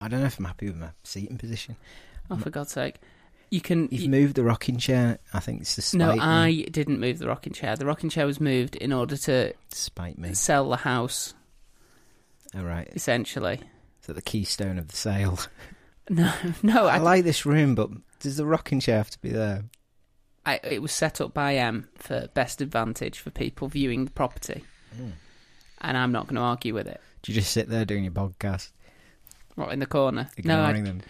I don't know if I'm happy with my seating position. Oh, for God's sake. You can. You've you- moved the rocking chair. I think it's the spite no, me. I didn't move the rocking chair. The rocking chair was moved in order to Spite me. sell the house, All right. essentially. Is that the keystone of the sale? No, no, I I, like this room, but does the rocking chair have to be there? I, it was set up by M for best advantage for people viewing the property, hmm. and I'm not going to argue with it. Do you just sit there doing your podcast, What in the corner? No, I, ignoring them?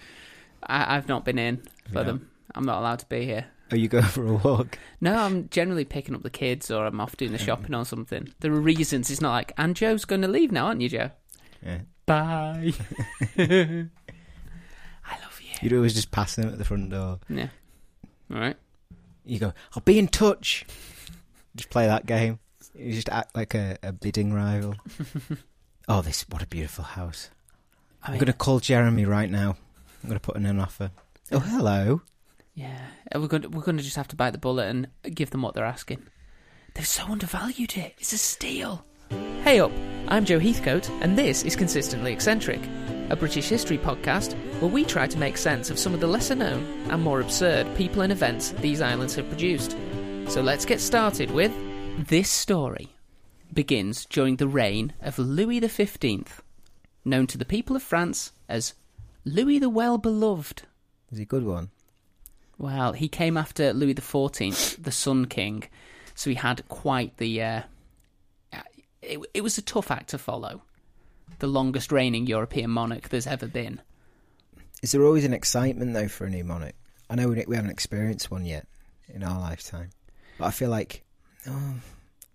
I, I've not been in for them. I'm not allowed to be here. Or you go for a walk? No, I'm generally picking up the kids, or I'm off doing the shopping or something. There are reasons. It's not like, and Joe's going to leave now, aren't you, Joe? Yeah. Bye. I love you. You'd always just pass them at the front door. Yeah. All right. You go, I'll be in touch. Just play that game. You just act like a, a bidding rival. oh, this what a beautiful house. I I'm mean, going to call Jeremy right now. I'm going to put in an offer. Oh, hello. yeah, we're going to, we're going to just have to bite the bullet and give them what they're asking. They've so undervalued it. It's a steal. Hey up, I'm Joe Heathcote, and this is Consistently Eccentric, a British history podcast where we try to make sense of some of the lesser known and more absurd people and events these islands have produced. So let's get started with this story. Begins during the reign of Louis XV, known to the people of France as Louis the Well Beloved. Is he a good one? Well, he came after Louis XIV, the Sun King, so he had quite the. Uh, it, it was a tough act to follow. The longest reigning European monarch there's ever been. Is there always an excitement though for a new monarch? I know we we haven't experienced one yet in our lifetime, but I feel like oh,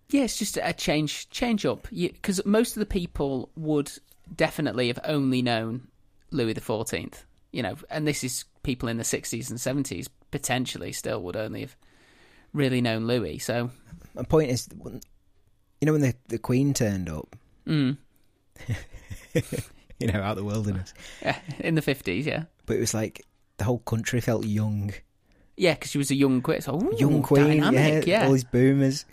Yeah, it's just a change, change up. Because most of the people would definitely have only known Louis XIV. You know, and this is people in the sixties and seventies potentially still would only have really known Louis. So, my point is, you know, when the the Queen turned up, mm, you know, out of the wilderness, yeah, in the fifties, yeah, but it was like the whole country felt young, yeah, because she was a young queen. So, young Queen, dynamic, yeah, yeah. all these boomers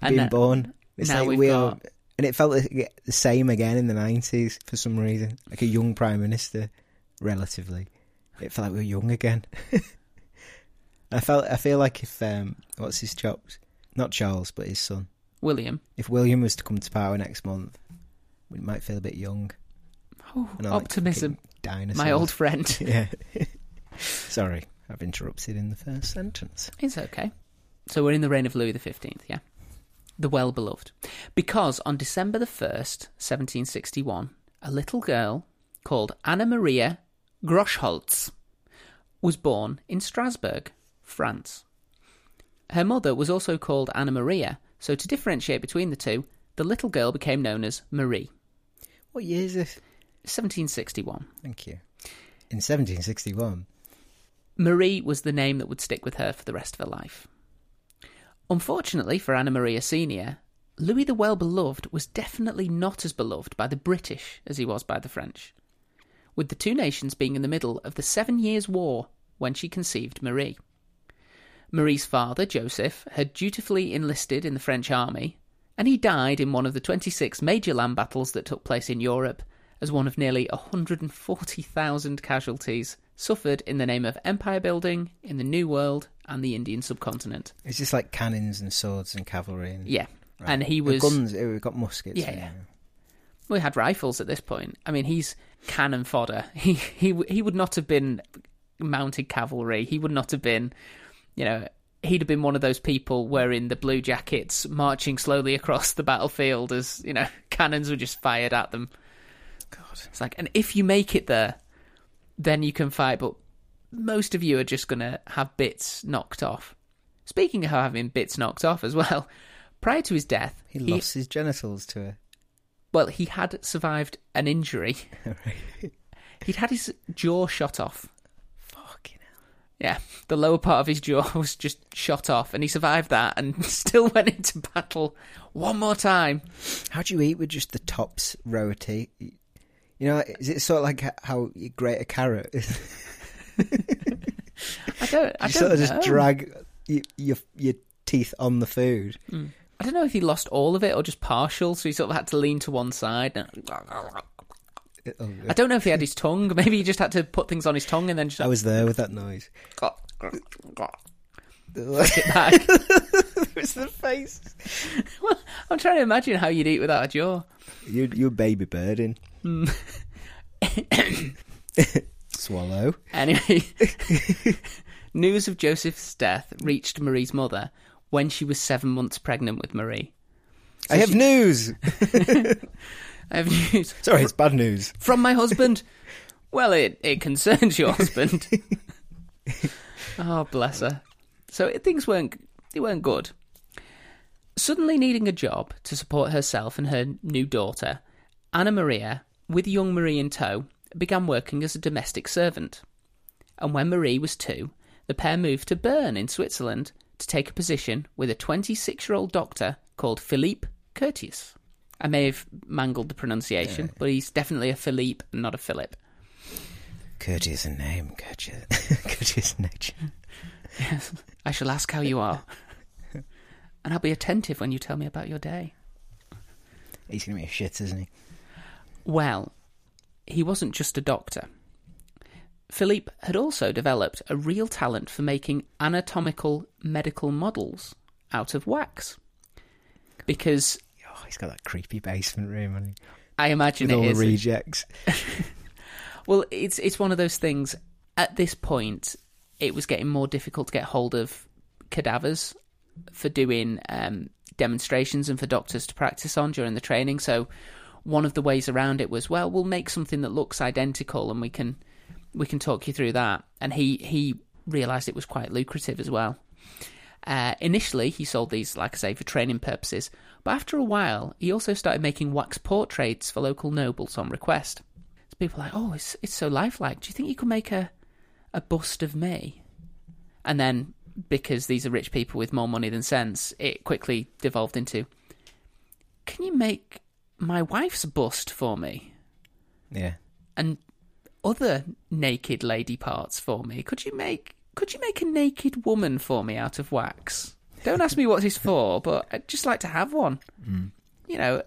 And, being born. It's now like we've we got- are, and it felt the the same again in the nineties for some reason, like a young prime minister, relatively. It felt like we were young again. I felt, I feel like if um, what's his chops, not Charles, but his son. William. If William was to come to power next month, we might feel a bit young. Oh, like optimism, fucking my old friend. yeah. Sorry, I've interrupted in the first sentence. It's okay. So we're in the reign of Louis XV, yeah? The well beloved. Because on December the 1st, 1761, a little girl called Anna Maria Grosholtz was born in Strasbourg, France. Her mother was also called Anna Maria, so to differentiate between the two, the little girl became known as Marie. What year is this? 1761. Thank you. In 1761. Marie was the name that would stick with her for the rest of her life. Unfortunately for Anna Maria Senior, Louis the Well Beloved was definitely not as beloved by the British as he was by the French, with the two nations being in the middle of the Seven Years' War when she conceived Marie. Marie's father, Joseph, had dutifully enlisted in the French army, and he died in one of the 26 major land battles that took place in Europe as one of nearly 140,000 casualties suffered in the name of empire building in the New World and the Indian subcontinent. It's just like cannons and swords and cavalry. And, Yeah. Right. And he The was. guns. eh, We've got muskets. Yeah, yeah. We had rifles at this point. I mean, he's cannon fodder. He he he would not have been mounted cavalry. He would not have been, you know, he'd have been one of those people wearing the blue jackets, marching slowly across the battlefield as you know cannons were just fired at them. God. It's like, and if you make it there, then you can fight. But most of you are just gonna have bits knocked off. Speaking of having bits knocked off as well, prior to his death, He lost his genitals to her. well, he had survived an injury. He'd had his jaw shot off. Fucking hell. Yeah, the lower part of his jaw was just shot off, and he survived that and still went into battle one more time. How do you eat with just the tops row of teeth? You know, is it sort of like how you grate a carrot? I don't. I you don't sort of know. just drag your, your your teeth on the food. Hmm. I don't know if he lost all of it or just partial, so he sort of had to lean to one side. Oh, I don't know if he had his tongue. Maybe he just had to put things on his tongue and then just I was there with that noise. it back. it's the face. Well, I'm trying to imagine how you'd eat without a jaw. You, you're baby birding. Swallow. Anyway, news of Joseph's death reached Marie's mother when she was seven months pregnant with Marie. I have news. I have news Sorry, it's bad news. from my husband. well, it, it concerns your husband. oh, bless her. So things weren't they weren't good. Suddenly needing a job to support herself and her new daughter, Anna Maria, with young Marie in tow, began working as a domestic servant. And when Marie was two, the pair moved to Bern in Switzerland to take a position with a 26 year old doctor called Philippe Curtius. I may have mangled the pronunciation, but he's definitely a Philippe and not a Philip. Courteous in name, courteous in nature. Yes. I shall ask how you are. And I'll be attentive when you tell me about your day. He's gonna be a shit, isn't he? Well, he wasn't just a doctor. Philippe had also developed a real talent for making anatomical medical models out of wax. Because Oh, he's got that creepy basement room? I imagine with all it the rejects. Well, it's it's one of those things. At this point, it was getting more difficult to get hold of cadavers for doing um, demonstrations and for doctors to practice on during the training. So, one of the ways around it was, well, we'll make something that looks identical, and we can we can talk you through that. And he he realised it was quite lucrative as well. Uh, initially, he sold these, like I say, for training purposes. But after a while, he also started making wax portraits for local nobles on request. So people like, oh, it's it's so lifelike. Do you think you could make a a bust of me? And then, because these are rich people with more money than sense, it quickly devolved into, can you make my wife's bust for me Yeah. and other naked lady parts for me? Could you make could you make a naked woman for me out of wax? Don't ask me what it's for, but I'd just like to have one. You know,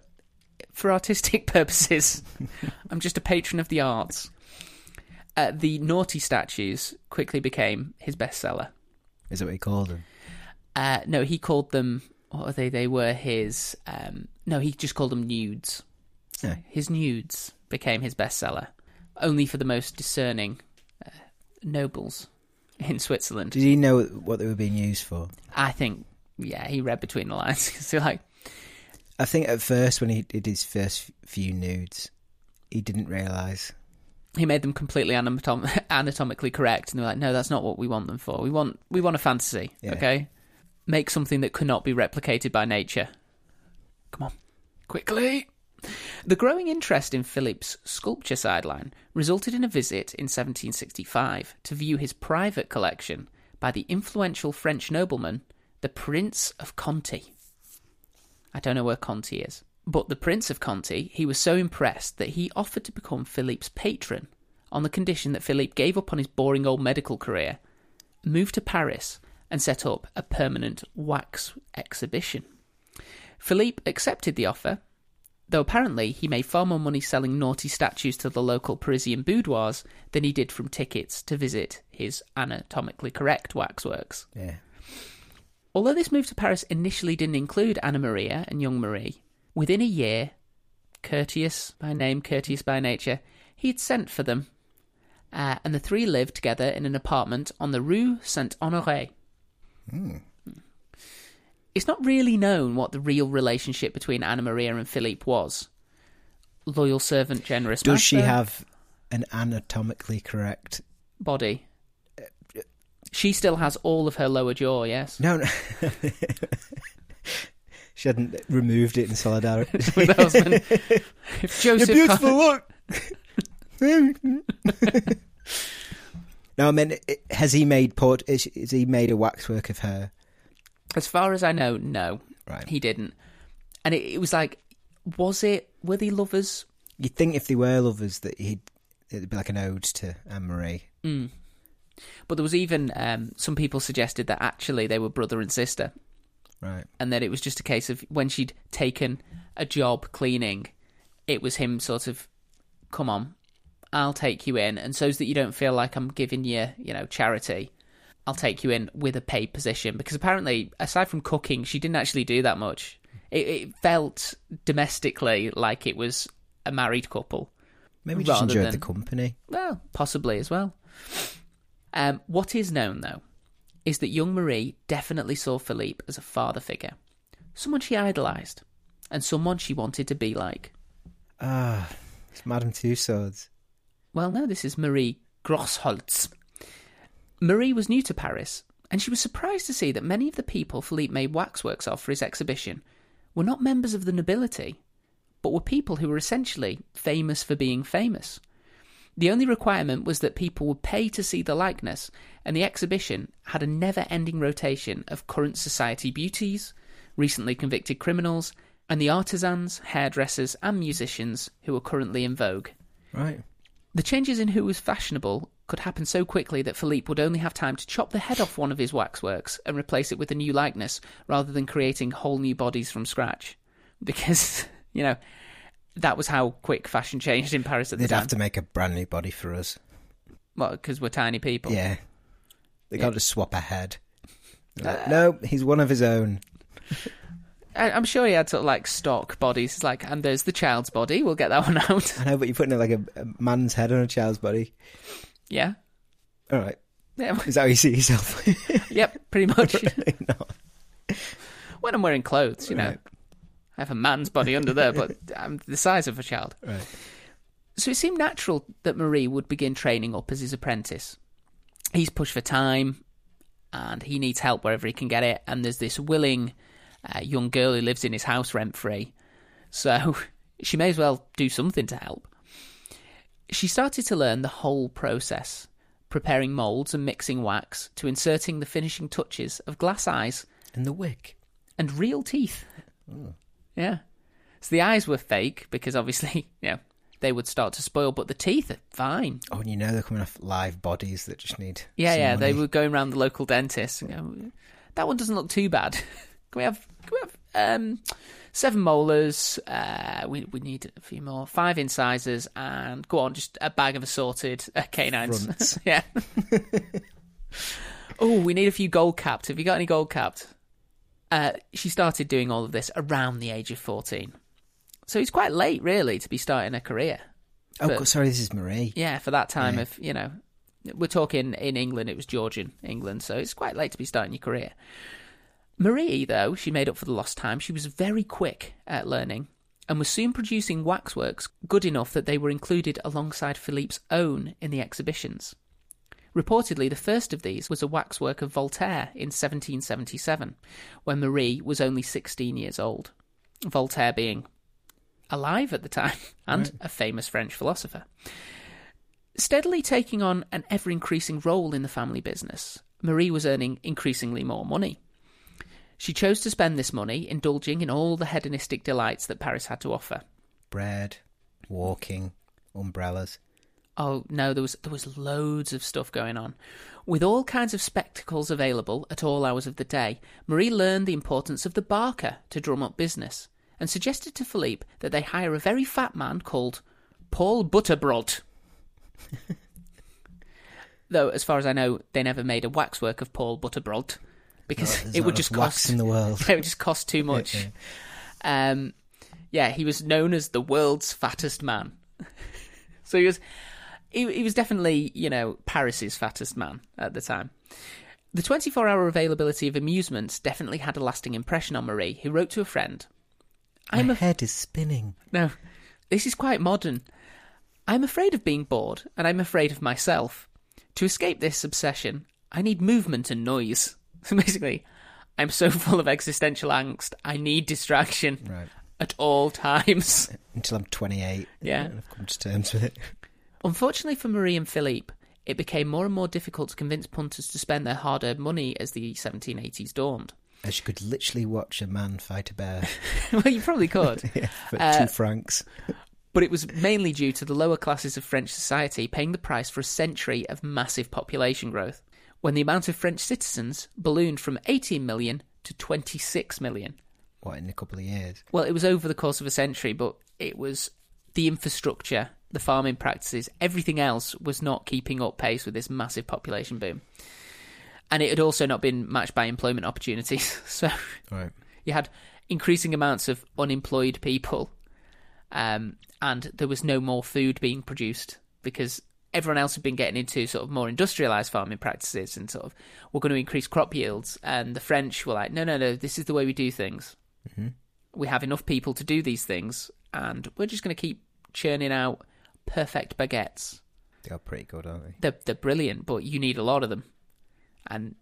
for artistic purposes. I'm just a patron of the arts. Uh, the naughty statues quickly became his bestseller. Is that what he called them? Uh, no, he called them. What are they? They were his. Um, no, he just called them nudes. Yeah. His nudes became his bestseller, only for the most discerning uh, nobles in Switzerland. Did he know what they were being used for? I think, yeah, he read between the lines. they're like, I think at first when he did his first few nudes, he didn't realise. he made them completely anatom- anatomically correct, and they're like, "No, that's not what we want them for. We want we want a fantasy. Yeah. Okay, make something that cannot be replicated by nature. Come on, quickly." The growing interest in Philippe's sculpture sideline resulted in a visit in 1765 to view his private collection by the influential French nobleman, the Prince of Conti. I don't know where Conti is. But the Prince of Conti, he was so impressed that he offered to become Philippe's patron on the condition that Philippe gave up on his boring old medical career, moved to Paris, and set up a permanent wax exhibition. Philippe accepted the offer, though apparently he made far more money selling naughty statues to the local Parisian boudoirs than he did from tickets to visit his anatomically correct waxworks. Yeah. Although this move to Paris initially didn't include Anna Maria and young Marie, within a year, courteous by name, courteous by nature, he had sent for them, uh, and the three lived together in an apartment on the Rue Saint Honoré. Hmm. It's not really known what the real relationship between Anna Maria and Philippe was. Loyal servant, generous Does she have an anatomically correct? body? She still has all of her lower jaw, yes. No, no. she hadn't removed it in solidarity. With the husband. If You're Joseph beautiful. Look. no, I mean, has he made port? Is, is he made a waxwork of her? As far as I know, no, Right. he didn't. And it, it was like, was it? Were they lovers? You'd think if they were lovers that he'd it'd be like an ode to Anne Marie. Mm. But there was even um, some people suggested that actually they were brother and sister, Right. and that it was just a case of when she'd taken a job cleaning, it was him sort of come on, I'll take you in, and so that you don't feel like I'm giving you, you know, charity, I'll take you in with a paid position because apparently, aside from cooking, she didn't actually do that much. It, it felt domestically like it was a married couple. Maybe just enjoyed than- the company. Well, possibly as well. Um, what is known, though, is that young Marie definitely saw Philippe as a father figure, someone she idolised, and someone she wanted to be like. Ah, it's Madame Tussauds. Well, no, this is Marie Grosholtz. Marie was new to Paris, and she was surprised to see that many of the people Philippe made waxworks of for his exhibition were not members of the nobility, but were people who were essentially famous for being famous. The only requirement was that people would pay to see the likeness, and the exhibition had a never ending rotation of current society beauties, recently convicted criminals, and the artisans, hairdressers, and musicians who were currently in vogue. Right. The changes in who was fashionable could happen so quickly that Philippe would only have time to chop the head off one of his waxworks and replace it with a new likeness rather than creating whole new bodies from scratch. Because, you know, that was how quick fashion changed in Paris at the They'd time. have to make a brand new body for us. Well, because we're tiny people. Yeah. They Yeah. can't just swap a head. They're uh, like, no, he's one of his own. I- I'm sure he had sort of like stock bodies. It's like, and there's the child's body. We'll get that one out. I know, but you're putting it like a, a man's head on a child's body. yeah. All right. Yeah. Is that how you see yourself? Yep, pretty much. Really not. when I'm wearing clothes, you know. Right. I have a man's body under there, but I'm the size of a child. Right. So it seemed natural that Marie would begin training up as his apprentice. He's pushed for time, and he needs help wherever he can get it. And there's this willing uh, young girl who lives in his house rent free, so she may as well do something to help. She started to learn the whole process, preparing moulds and mixing wax to inserting the finishing touches of glass eyes And the wick. and real teeth. Yeah. So the eyes were fake because obviously, you know, they would start to spoil, but the teeth are fine. Oh, and you know they're coming off live bodies that just need. Yeah, yeah. They were going around the local dentist. You know, that one doesn't look too bad. Can we have? Can we have um, seven molars? Uh, we we need a few more. Five incisors, and go on, just a bag of assorted uh, canines. Yeah. oh, we need a few gold capped. Have you got any gold capped? Uh, she started doing all of this around the age of fourteen, so it's quite late, really, to be starting a career. Oh, but- God, sorry, this is Marie. Yeah, for that time Yeah. of you know, we're talking in England. It was Georgian England, so it's quite late to be starting your career. Marie, though, she made up for the lost time. She was very quick at learning and was soon producing waxworks good enough that they were included alongside Philippe's own in the exhibitions. Reportedly, the first of these was a waxwork of Voltaire in 1777, when Marie was only 16 years old. Voltaire being alive at the time and Right. a famous French philosopher. Steadily taking on an ever increasing role in the family business, Marie was earning increasingly more money. She chose to spend this money indulging in all the hedonistic delights that Paris had to offer. Bread, walking, umbrellas. Oh no, there was there was loads of stuff going on. With all kinds of spectacles available at all hours of the day, Marie learned the importance of the barker to drum up business, and suggested to Philippe that they hire a very fat man called Paul Butterbrod. Though, as far as I know, they never made a waxwork of Paul Butterbrod because there's it would just cost in the world. it would just cost too much. Yeah. Um, yeah, he was known as the world's fattest man. so he was, he, he was definitely, you know, Paris's fattest man at the time. The 24 hour availability of amusements definitely had a lasting impression on Marie, who wrote to a friend I'm My a. head is spinning. No, this is quite modern. I'm afraid of being bored, and I'm afraid of myself. To escape this obsession, I need movement and noise. So basically, I'm so full of existential angst, I need distraction Right. at all times. Until I'm 28. Yeah. And I've come to terms with it. Unfortunately for Marie and Philippe, it became more and more difficult to convince punters to spend their hard earned money as the 1780s dawned. As you could literally watch a man fight a bear well, you probably could. yeah, for Uh, two francs. But it was mainly due to the lower classes of French society paying the price for a century of massive population growth, when the amount of French citizens ballooned from 18 million to 26 million. What, in a couple of years? Well, it was over the course of a century, but it was the infrastructure the farming practices, everything else was not keeping up pace with this massive population boom. And it had also not been matched by employment opportunities. So Right. you had increasing amounts of unemployed people, um, and there was no more food being produced because everyone else had been getting into sort of more industrialized farming practices and sort of we're going to increase crop yields. And the French were like, no, no, no, this is the way we do things. Mm-hmm. We have enough people to do these things, and we're just going to keep churning out perfect baguettes. They are pretty good, aren't they? They're, they're brilliant, but you need a lot of them. And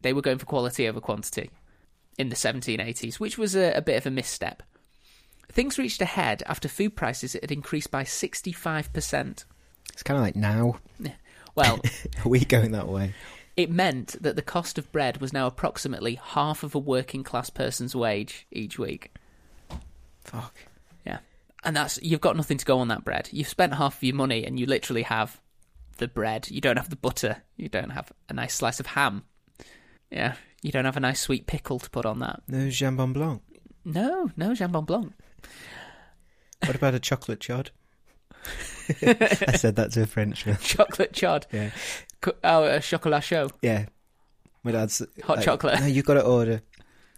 they were going for quality over quantity in the 1780s, which was a, a bit of a misstep. Things reached a head after food prices had increased by 65%. It's kind of like now. Well, Are we going that way? it meant that the cost of bread was now approximately half of a working class person's wage each week. Fuck. Yeah. And that's you've got nothing to go on that bread. You've spent half of your money and you literally have the bread. You don't have the butter. You don't have a nice slice of ham. Yeah. You don't have a nice sweet pickle to put on that. No jambon blanc. No, no jambon blanc. What about a chocolate chod? I said that to a Frenchman. Chocolate chod. Yeah. Oh, a chocolat chaud. Yeah. My dad's Hot like, chocolate. No, you've got to order.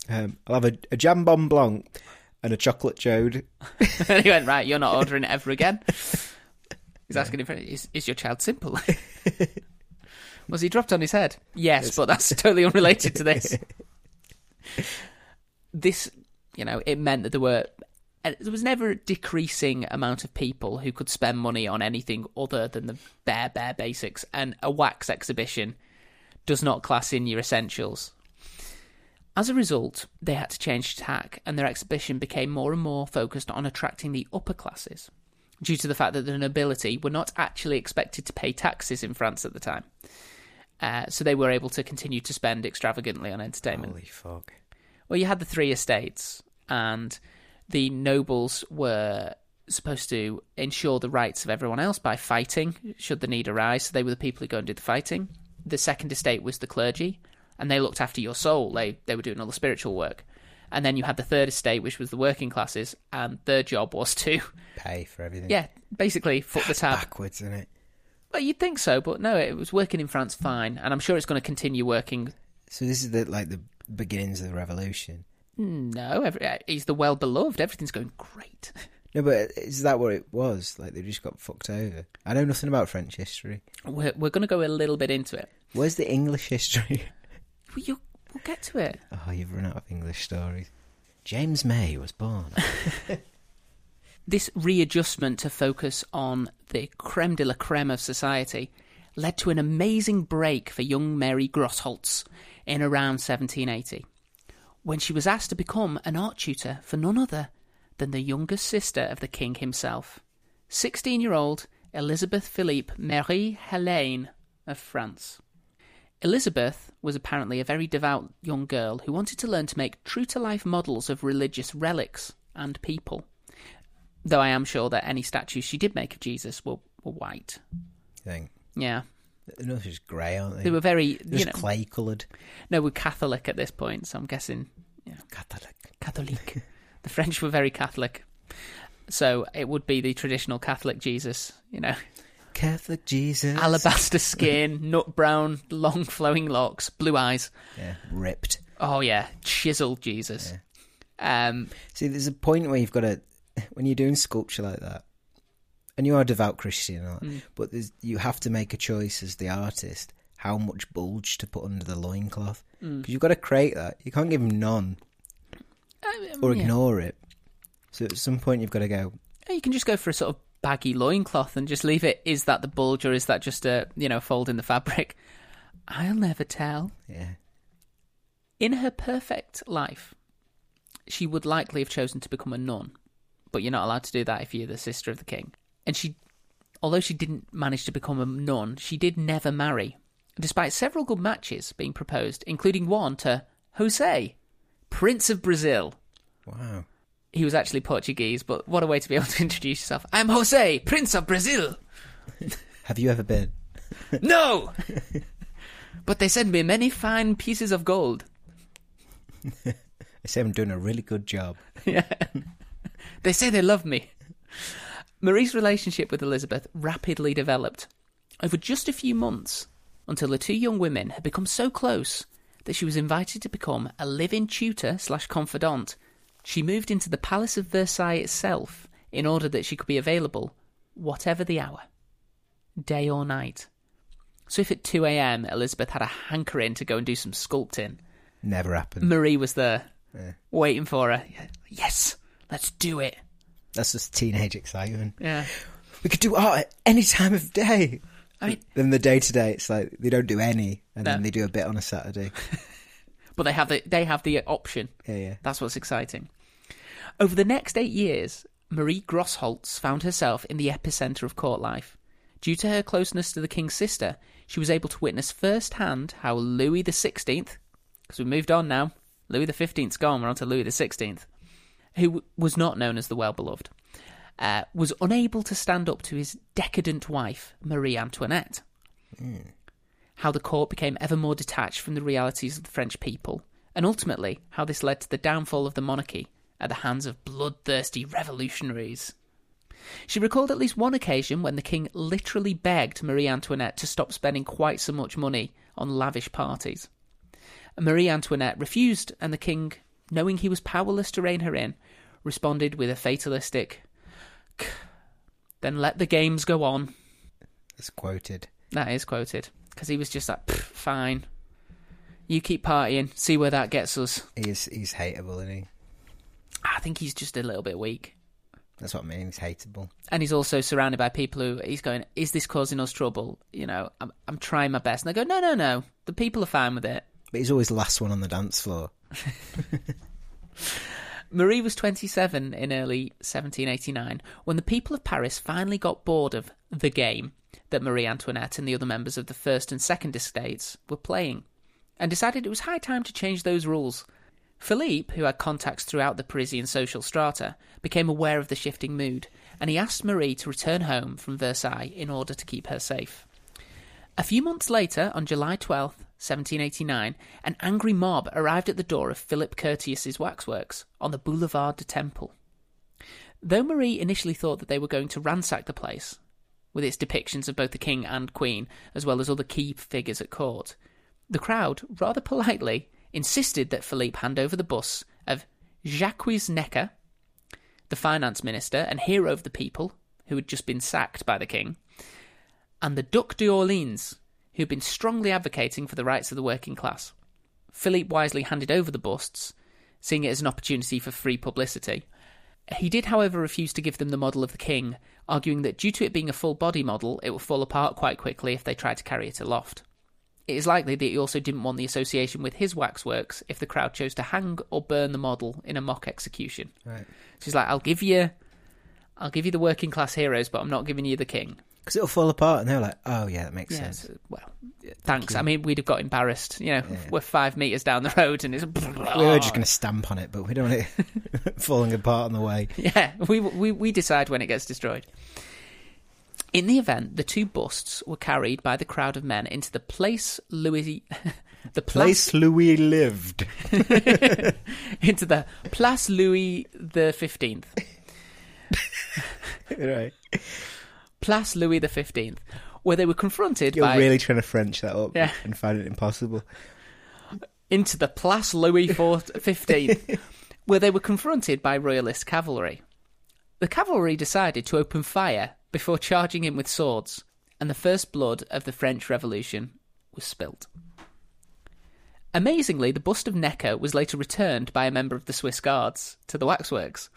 Um, I'll have a, a jambon blanc and a chocolate chode. and he went, right, you're not ordering it ever again. He's asking if is, is your child simple? Was he dropped on his head? Yes, but that's totally unrelated to this. This, you know, it meant that there were there was never a decreasing amount of people who could spend money on anything other than the bare bare basics, and a wax exhibition does not class in your essentials. As a result, they had to change tack, and their exhibition became more and more focused on attracting the upper classes, due to the fact that the nobility were not actually expected to pay taxes in France at the time. Uh, so they were able to continue to spend extravagantly on entertainment. Holy fuck. Well, you had the three estates, and the nobles were supposed to ensure the rights of everyone else by fighting, should the need arise. So they were the people who go and did the fighting. The second estate was the clergy, and they looked after your soul. They they were doing all the spiritual work. And then you had the third estate, which was the working classes, and their job was to, Pay for everything. yeah, basically foot the tab. Backwards, isn't it? Well, you'd think so, but no, it was working in France fine, and I'm sure it's going to continue working. So this is the like the beginnings of the revolution. No, every, uh, he's the well beloved. Everything's going great. No, but is that what it was? Like they just got fucked over. I know nothing about French history. We're, we're going to go a little bit into it. Where's the English history? Well, you, we'll get to it. Oh, you've run out of English stories. James May was born. This readjustment to focus on the creme de la creme of society led to an amazing break for young Mary Grosholtz in around 1780, when she was asked to become an art tutor for none other than the youngest sister of the king himself, 16 year old Elizabeth Philippe Marie Helene of France. Elizabeth was apparently a very devout young girl who wanted to learn to make true to life models of religious relics and people. Though I am sure that any statues she did make of Jesus were, were white. thing. Yeah. They're not just grey, aren't they? They were very, They're you know, clay coloured. no, we're Catholic at this point, so I'm guessing Catholic. Catholic. the French were very Catholic. So it would be the traditional Catholic Jesus, you know, Catholic Jesus. alabaster skin, nut brown, long flowing locks, blue eyes. Yeah, ripped. Oh yeah, chiseled Jesus. Um, See, there's a point where you've got to, when you're doing sculpture like that, and you are a devout Christian, and all that, Mm. but there's, you have to make a choice as the artist how much bulge to put under the loincloth. Mm. Because you've got to create that. You can't give him none or yeah. ignore it. So at some point you've got to go, You can just go for a sort of baggy loincloth and just leave it. Is that the bulge or is that just a you know fold in the fabric? I'll never tell. yeah, In her perfect life, she would likely have chosen to become a nun, but you're not allowed to do that if you're the sister of the king. And she, although she didn't manage to become a nun, she did never marry, despite several good matches being proposed, including one to Jose, Prince of Brazil. wow. He was actually Portuguese, but what a way to be able to introduce yourself. I'm Jose, Prince of Brazil. Have you ever been? No! but they send me many fine pieces of gold. they say I'm doing a really good job. Yeah. they say they love me. Marie's relationship with Elizabeth rapidly developed over just a few months until the two young women had become so close that she was invited to become a live-in tutor slash confidant. She moved into the Palace of Versailles itself in order that she could be available whatever the hour, day or night. So if at 2 a.m. Elizabeth had a hankering to go and do some sculpting, Never happened. Marie was there Yeah. waiting for her. Yes, let's do it. That's just teenage excitement. Yeah. We could do art at any time of day. I mean, Then the day to day, it's like they don't do any, and No. then they do a bit on a Saturday. but they have the they have the option. Yeah, yeah. That's what's exciting. Over the next eight years, Marie Grosholtz found herself in the epicenter of court life. Due to her closeness to the king's sister, she was able to witness firsthand how Louis XVI, because we moved on now, Louis XV's gone, we're on to Louis XVI, who was not known as the well beloved, uh, was unable to stand up to his decadent wife, Marie Antoinette. How the court became ever more detached from the realities of the French people, and ultimately how this led to the downfall of the monarchy at the hands of bloodthirsty revolutionaries. She recalled at least one occasion when the king literally begged Marie Antoinette to stop spending quite so much money on lavish parties. Marie Antoinette refused, and the king, knowing he was powerless to rein her in, responded with a fatalistic, Then let the games go on. It's quoted. That is quoted. Because he was just like, fine. You keep partying, see where that gets us. He's he's hateable, isn't he? I think he's just a little bit weak. That's what I mean. He's hateable. And he's also surrounded by people who he's going, is this causing us trouble? You know, I'm, I'm trying my best. And they go, no, no, no. The people are fine with it. But he's always the last one on the dance floor. Marie was 27 in early 1789 when the people of Paris finally got bored of the game that Marie Antoinette and the other members of the First and Second Estates were playing and decided it was high time to change those rules. Philippe, who had contacts throughout the Parisian social strata, became aware of the shifting mood and he asked Marie to return home from Versailles in order to keep her safe. A few months later, on July 12th, 1789, an angry mob arrived at the door of Philip Curtius's waxworks on the Boulevard du Temple. Though Marie initially thought that they were going to ransack the place, with its depictions of both the king and queen, as well as other key figures at court, the crowd, rather politely, insisted that Philippe hand over the bus of Jacques Necker, the finance minister and hero of the people, who had just been sacked by the king, and the Duc d'Orleans, who had been strongly advocating for the rights of the working class. Philippe wisely handed over the busts, seeing it as an opportunity for free publicity. He did, however, refuse to give them the model of the king, arguing that due to it being a full body model, it would fall apart quite quickly if they tried to carry it aloft. It is likely that he also didn't want the association with his waxworks if the crowd chose to hang or burn the model in a mock execution. Right. So he's like, I'll give you I'll give you the working class heroes, but I'm not giving you the king. Because it'll fall apart, and they're like, "Oh yeah, that makes Yeah, sense." well, thanks. I mean, we'd have got embarrassed. You know, Yeah. we're five meters down the road, and it's We were just going to stamp on it, but we don't want it falling apart on the way. yeah. We we we decide when it gets destroyed. In the event, the two busts were carried by the crowd of men into the place Louis, the Place Louis lived. into the Place Louis the Fifteenth, right. Place Louis the Fifteenth, where they were confronted You're by really trying to French that up Yeah. and find it impossible. into the Place Louis XV, where they were confronted by royalist cavalry. The cavalry decided to open fire before charging in with swords, and the first blood of the French Revolution was spilt. Amazingly, the bust of Necker was later returned by a member of the Swiss Guards to the waxworks.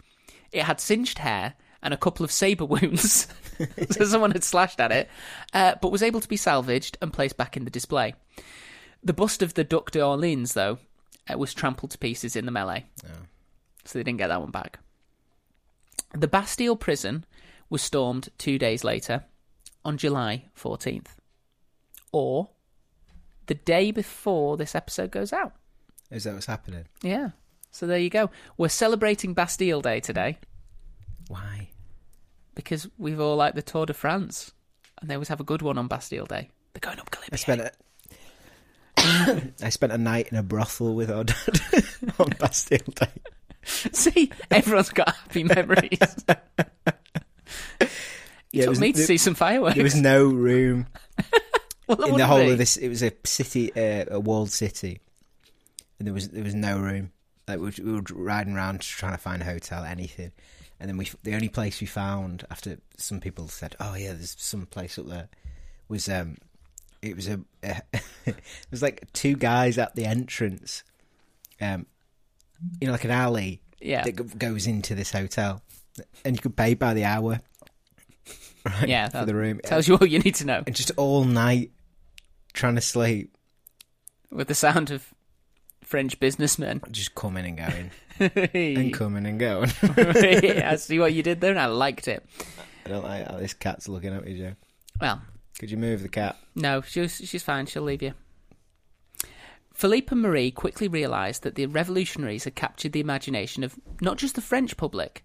It had singed hair and a couple of sabre wounds, so someone had slashed at it, uh, but was able to be salvaged and placed back in the display. The bust of the Duc d'Orleans, though, uh, was trampled to pieces in the melee, so they didn't get that one back. The Bastille prison was stormed two days later, on July 14th, or the day before this episode goes out. Is that what's happening? Yeah. So there you go. We're celebrating Bastille Day today Why? because we've all liked the Tour de France, and they always have a good one on Bastille Day. They're going up Galibier. I spent a, I spent a night in a brothel with our dad on Bastille Day. See, everyone's got happy memories. Yeah, it Took was- me to there- see some fireworks. There was no room Well, in the whole be. of this. It was a city, uh, a walled city, and there was there was no room. Like we, were- we were riding around trying to find a hotel, anything, and then we the only place we found after some people said, "Oh yeah, there's some place up there," was um, it was a it was like two guys at the entrance, um, you know, like an alley Yeah, that goes into this hotel, and you could pay by the hour. Right, Yeah, for the room, tells you all you need to know. and just all night trying to sleep, With the sound of French businessmen. just coming and going, and coming and going. I see what you did there, and I liked it. I don't like how this cat's looking at me, Joe. Well, Could you move the cat? no, she's she's fine. She'll leave you. Philippe and Marie quickly realised that the revolutionaries had captured the imagination of not just the French public,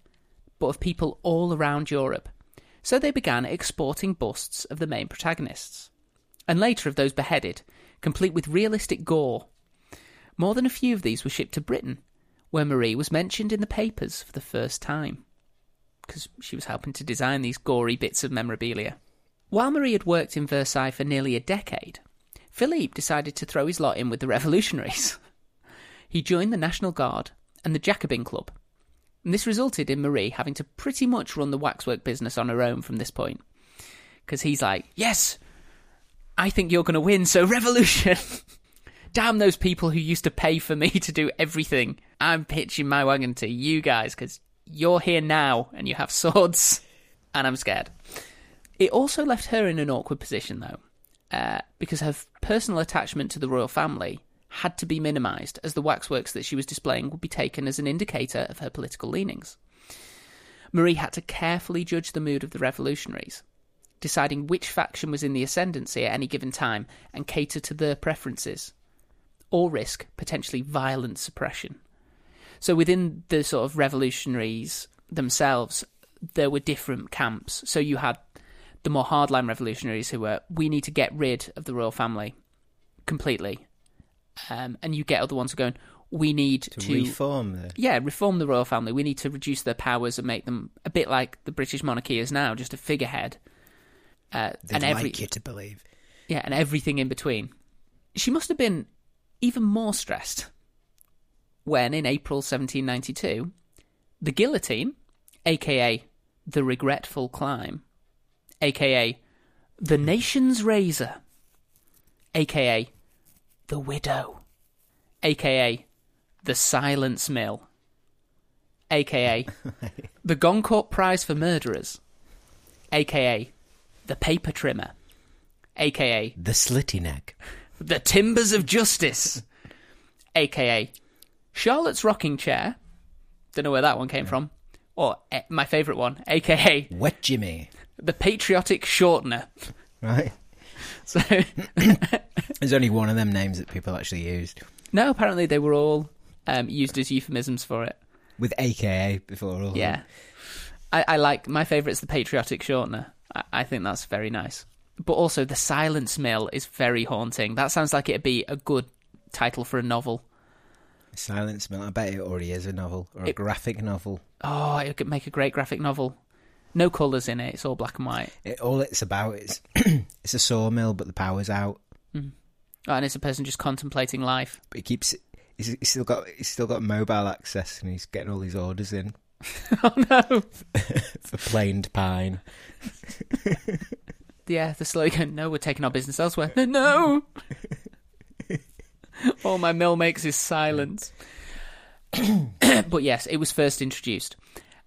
but of people all around Europe. So they began exporting busts of the main protagonists, and later of those beheaded, complete with realistic gore. More than a few of these were shipped to Britain, where Marie was mentioned in the papers for the first time, because she was helping to design these gory bits of memorabilia. While Marie had worked in Versailles for nearly a decade, Philippe decided to throw his lot in with the revolutionaries. he joined the National Guard and the Jacobin Club, and this resulted in Marie having to pretty much run the waxwork business on her own from this point. Because he's like, yes, I think you're going to win, so revolution! Damn those people who used to pay for me to do everything. I'm pitching my wagon to you guys because you're here now and you have swords, and I'm scared. It also left her in an awkward position, though, uh, because her personal attachment to the royal family had to be minimised, as the waxworks that she was displaying would be taken as an indicator of her political leanings. Marie had to carefully judge the mood of the revolutionaries, deciding which faction was in the ascendancy at any given time and cater to their preferences, or risk potentially violent suppression. So within the sort of revolutionaries themselves, there were different camps. So you had the more hardline revolutionaries who were, we need to get rid of the royal family completely. Um, and you get other ones who are going, we need To, to, reform the. yeah, reform the royal family. We need to reduce their powers and make them a bit like the British monarchy is now, just a figurehead. Uh, They'd and every like you to believe. yeah, and everything in between. She must have been even more stressed when, in April 1792, the guillotine, aka the regretful climb, aka the nation's razor, aka the widow, aka the silence mill, aka the Goncourt Prize for Murderers, aka the paper trimmer, aka The slitty neck. The Timbers of Justice, aka Charlotte's Rocking Chair. Don't know where that one came from. Or eh, my favourite one, aka Wet Jimmy. the Patriotic Shortener. Right? So, There's only one of them names that people actually used. no, apparently they were all um, used as euphemisms for it. With AKA before all. Yeah. I, I like, my favourite's the Patriotic Shortener. I, I think that's very nice. But also, the Silence Mill is very haunting. That sounds like it'd be a good title for a novel. Silence Mill. I bet it already is a novel or a It- graphic novel. Oh, it could make a great graphic novel. No colours in it, it's all black and white. It, all it's about is it's a sawmill, but the power's out. Hmm. Oh, and it's a person just contemplating life. But he keeps. He's, he's still got. He's still got mobile access, and he's getting all these orders in oh no! for planed pine. Yeah, the slogan, no, we're taking our business elsewhere. No! all my mill makes is silence. but yes, it was first introduced.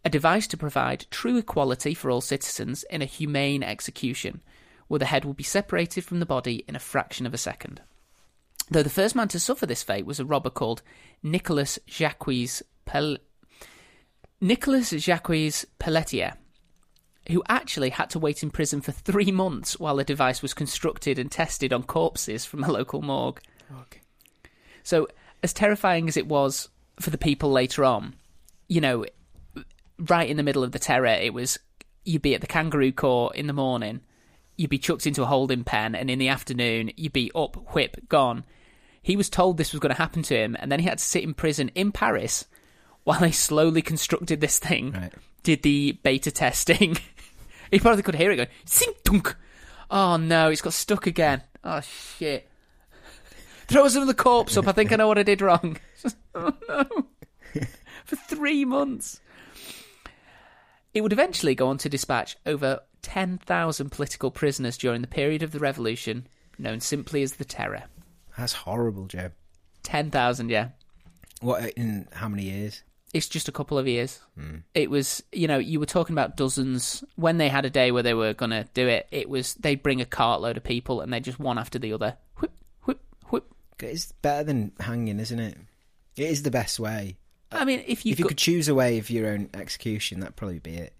A device to provide true equality for all citizens in a humane execution, where the head will be separated from the body in a fraction of a second. Though the first man to suffer this fate was a robber called Nicolas Jacques Pel- Nicolas Jacques Pelletier, who actually had to wait in prison for three months while the device was constructed and tested on corpses from a local morgue. So, as terrifying as it was for the people later on, you know, right in the middle of the terror, it was you'd be at the kangaroo court in the morning, you'd be chucked into a holding pen, and in the afternoon, you'd be up, whip, gone. He was told this was going to happen to him, and then he had to sit in prison in Paris while they slowly constructed this thing Right. did the beta testing, He probably could hear it going, sing dunk. Oh no, it's got stuck again. Oh shit. Throw some of the corpse up. I think I know what I did wrong. oh no. For three months. It would eventually go on to dispatch over 10,000 political prisoners during the period of the revolution, known simply as the Terror. That's horrible, Joe. 10,000, yeah. What in how many years? It's just a couple of years. Hmm. It was, you know, you were talking about dozens. When they had a day where they were going to do it, it was they'd bring a cartload of people and they just one after the other. Whip, whip, whip. It's better than hanging, isn't it? It is the best way. I mean, if you if you could choose a way of your own execution, that'd probably be it.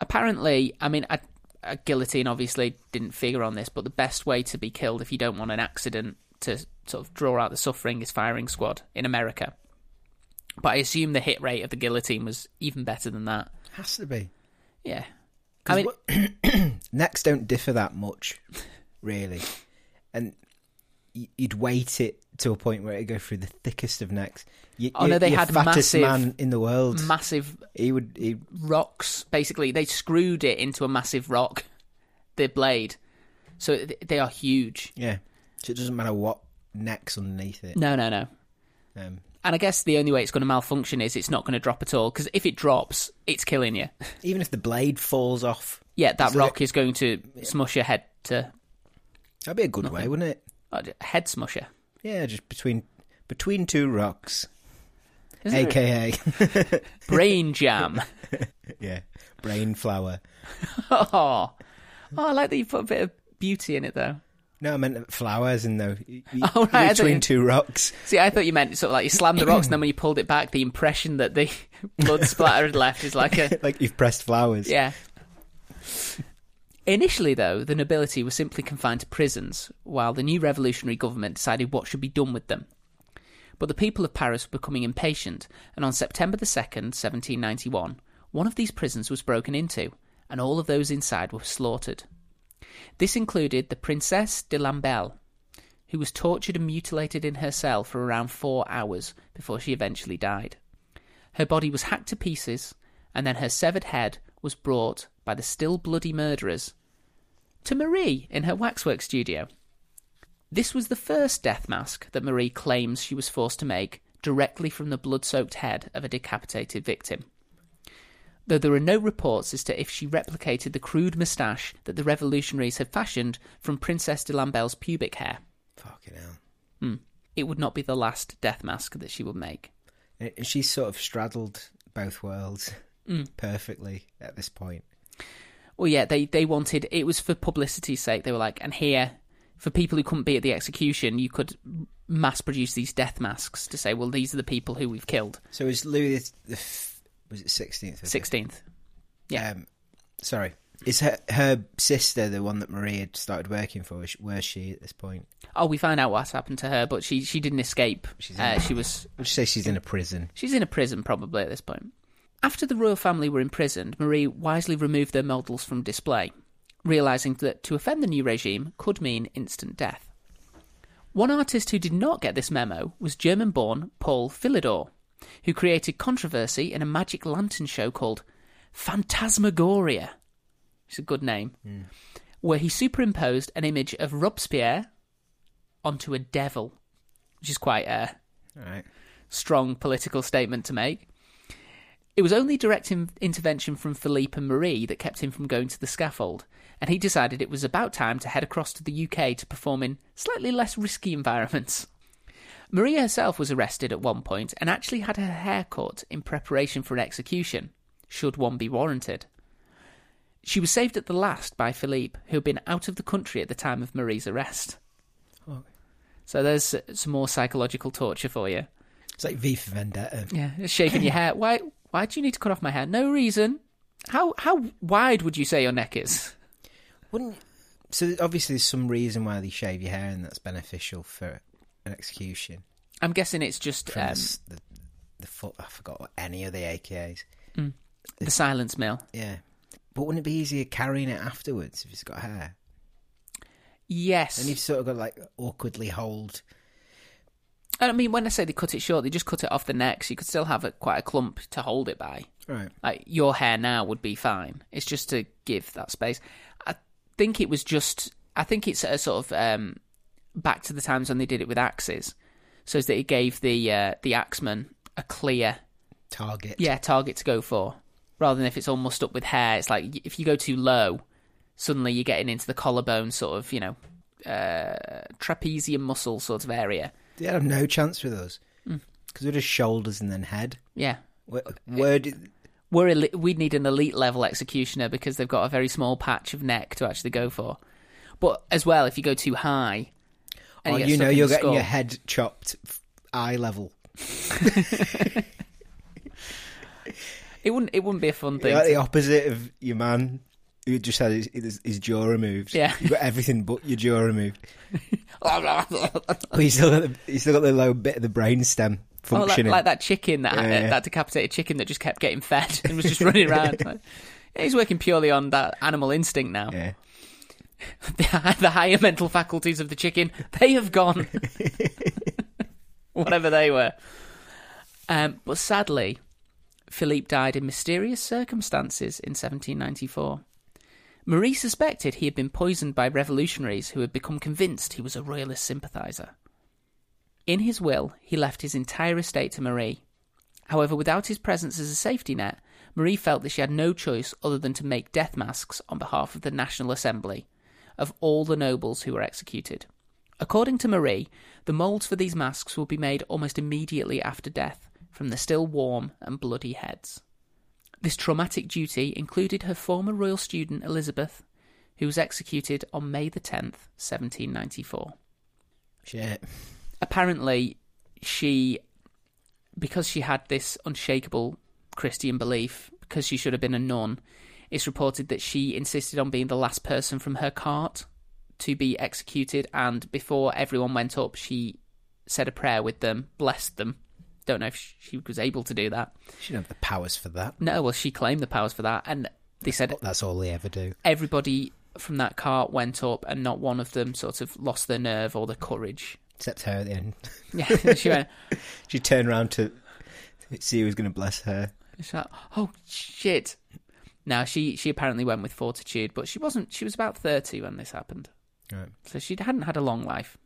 apparently, I mean, a, a guillotine obviously didn't figure on this, but the best way to be killed if you don't want an accident to sort of draw out the suffering is firing squad in America. But I assume the hit rate of the guillotine was even better than that. Has to be. Yeah. I mean, what- necks don't differ that much, really, and you'd weight it to a point where it'd go through the thickest of necks. You, Oh, no, they had fattest massive- man in the world. massive he would. He, rocks. Basically, they screwed it into a massive rock, the blade. So they are huge. yeah. So it doesn't matter what necks underneath it. No, no, no. Um, And I guess the only way it's going to malfunction is it's not going to drop at all. Because if it drops, it's killing you. even if the blade falls off, yeah, that rock is going to smush your head to that'd be a good way, wouldn't it? uh, head smusher. Yeah, just between between two rocks, Isn't it? aka Brain jam. yeah, brain flower. oh. oh, I like that you put a bit of beauty in it though. No, I meant flowers in though. Oh, right, between two rocks. See, I thought you meant sort of like you slammed the rocks, and then when you pulled it back, the impression that the blood splatter had left is like a like you've pressed flowers. yeah. Initially, though, the nobility was simply confined to prisons, while the new revolutionary government decided what should be done with them. But the people of Paris were becoming impatient, and on September the 2nd, 1791, one of these prisons was broken into, and all of those inside were slaughtered. This included the Princesse de Lamballe, who was tortured and mutilated in her cell for around four hours before she eventually died. Her body was hacked to pieces, and then her severed head was brought by the still bloody murderers to Marie in her waxwork studio. This was the first death mask that Marie claims she was forced to make directly from the blood soaked head of a decapitated victim. Though there are no reports as to if she replicated the crude moustache that the revolutionaries had fashioned from Princess de Lamballe's pubic hair, Fucking hell. it would not be the last death mask that she would make. She's sort of straddled both worlds Mm. perfectly at this point. Well, yeah, they they wanted it was for publicity's sake. They were like, and here for people who couldn't be at the execution, you could mass produce these death masks to say, well, these are the people who we've killed. So is Louis the, was it sixteenth? Sixteenth. Yeah. Um, sorry, is her her sister the one that Marie had started working for? Was she- Where's she at this point? Oh, we found out what happened to her, but she she didn't escape. She's Uh, she was Would you say she's in a prison? she's in a prison probably at this point. After the royal family were imprisoned, Marie wisely removed their models from display, realizing that to offend the new regime could mean instant death. One artist who did not get this memo was German born Paul Philidor, who created controversy in a magic lantern show called Phantasmagoria. It's a good name. Hmm. Where he superimposed an image of Robespierre onto a devil, which is quite a right. strong political statement to make. It was only direct in- intervention from Philippe and Marie that kept him from going to the scaffold, and he decided it was about time to head across to the UK to perform in slightly less risky environments. Marie herself was arrested at one point and actually had her hair cut in preparation for an execution, should one be warranted. She was saved at the last by Philippe, who had been out of the country at the time of Marie's arrest. Oh. So there's some more psychological torture for you. It's like V for Vendetta. Yeah, just shaving your hair. Why? Why do you need to cut off my hair? No reason. How how wide would you say your neck is? Wouldn't so obviously there's some reason why they shave your hair and that's beneficial for an execution. I'm guessing it's just um, the, the the foot. I forgot what any of the AKAs. the silence mill. Yeah, but wouldn't it be easier carrying it afterwards if it's got hair? Yes. And you've sort of got to, like awkwardly hold I mean, when I say they cut it short, they just cut it off the neck, so you could still have a, quite a clump to hold it by. Right. Like your hair now would be fine. It's just to give that space. I think it was just. I think it's a sort of um, back to the times when they did it with axes, so that it gave the uh, the axeman a clear Target. yeah target to go for, rather than if it's all mussed up with hair. It's like if you go too low, suddenly you're getting into the collarbone sort of you know uh, trapezium muscle sort of area. They have no chance with us Mm. because we're just shoulders and then head. Yeah, Where, where did we're we'd need an elite level executioner because they've got a very small patch of neck to actually go for. But as well, if you go too high, and oh, get you know you're getting your head chopped eye level. it wouldn't it wouldn't be a fun thing. You're like to- the opposite of your man who just had his, his, his jaw removed. Yeah. You've got everything but your jaw removed. But you still got the, you still got the low bit of the brain stem Oh, like, functioning. like that chicken that Yeah, had, yeah. that decapitated chicken that just kept getting fed and was just running around. Like, yeah, he's working purely on that animal instinct now. Yeah. The, the higher mental faculties of the chicken, they have gone. Whatever they were. Um, but sadly, Philippe died in mysterious circumstances in 1794. Marie suspected he had been poisoned by revolutionaries who had become convinced he was a royalist sympathiser. In his will, he left his entire estate to Marie. However, without his presence as a safety net, Marie felt that she had no choice other than to make death masks on behalf of the National Assembly of all the nobles who were executed. According to Marie, the moulds for these masks will be made almost immediately after death from the still warm and bloody heads. This traumatic duty included her former royal student Elizabeth, who was executed on May the 10th, 1794 Shit. apparently she because she had this unshakable christian belief because she should have been a nun it's reported that she insisted on being the last person from her cart to be executed and before everyone went up she said a prayer with them blessed them don't know if she was able to do that She didn't have the powers for that. no well she claimed the powers for that and they said that's all they ever do. everybody from that cart went up and not one of them sort of lost their nerve or their courage Except her at the end. yeah she went She turned around to see who was going to bless her. She's like, oh shit. Now she she apparently went with fortitude, but she wasn't. She was about thirty when this happened, Right. so she hadn't had a long life.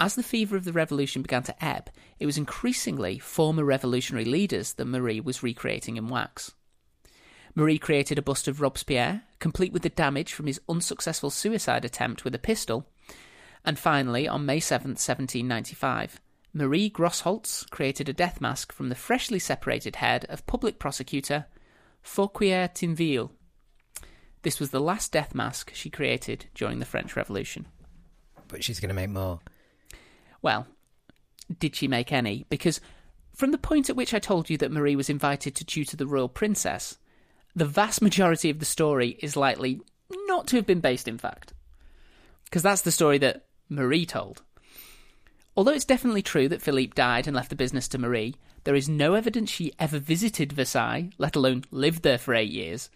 As the fever of the revolution began to ebb, it was increasingly former revolutionary leaders that Marie was recreating in wax. Marie created a bust of Robespierre, complete with the damage from his unsuccessful suicide attempt with a pistol. And finally, on May 7th, 1795, Marie Grosholtz created a death mask from the freshly separated head of public prosecutor Fouquier Tinville. This was the last death mask she created during the French Revolution. But she's going to make more. Well, did she make any? Because from the point at which I told you that Marie was invited to tutor the royal princess, the vast majority of the story is likely not to have been based in fact. Because that's the story that Marie told. Although it's definitely true that Philippe died and left the business to Marie, there is no evidence she ever visited Versailles, let alone lived there for eight years,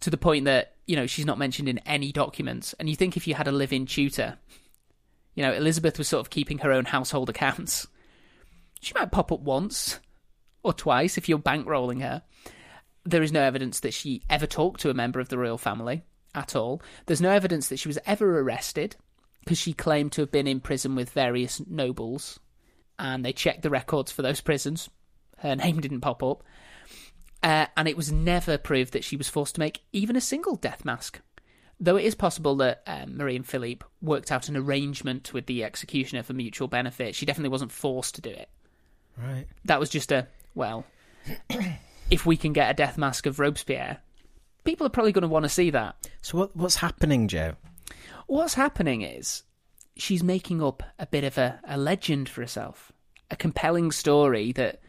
to the point that, you know, she's not mentioned in any documents. And you think if you had a live in tutor, you know, Elizabeth was sort of keeping her own household accounts. She might pop up once or twice if you're bankrolling her. There is no evidence that she ever talked to a member of the royal family at all. There's no evidence that she was ever arrested because she claimed to have been in prison with various nobles and they checked the records for those prisons. Her name didn't pop up. Uh, and it was never proved that she was forced to make even a single death mask. Though it is possible that um, Marie and Philippe worked out an arrangement with the executioner for mutual benefit, she definitely wasn't forced to do it. Right. That was just a, well, if we can get a death mask of Robespierre, people are probably going to want to see that. So what what's happening, Joe? What's happening is she's making up a bit of a, a legend for herself, a compelling story that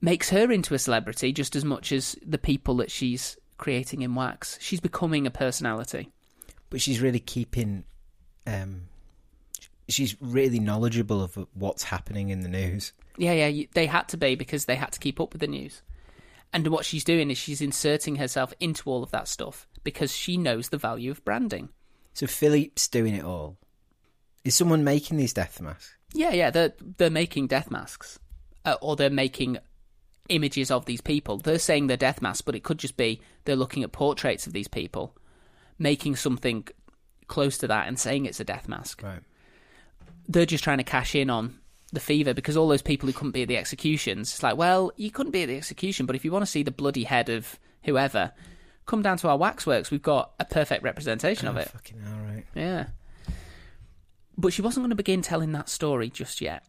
makes her into a celebrity just as much as the people that she's creating in wax. She's becoming a personality. But she's really keeping. Um, she's really knowledgeable of what's happening in the news. Yeah, yeah, they had to be because they had to keep up with the news. And what she's doing is she's inserting herself into all of that stuff because she knows the value of branding. So Philippe's doing it all. Is someone making these death masks? Yeah, yeah, they're they're making death masks, uh, or they're making images of these people. They're saying they're death masks, but it could just be they're looking at portraits of these people, making something close to that, and saying it's a death mask. Right. They're just trying to cash in on the fever because all those people who couldn't be at the executions, it's like, well, you couldn't be at the execution, but if you want to see the bloody head of whoever, come down to our waxworks. We've got a perfect representation of Oh, it. Fucking all right. Yeah. But she wasn't going to begin telling that story just yet.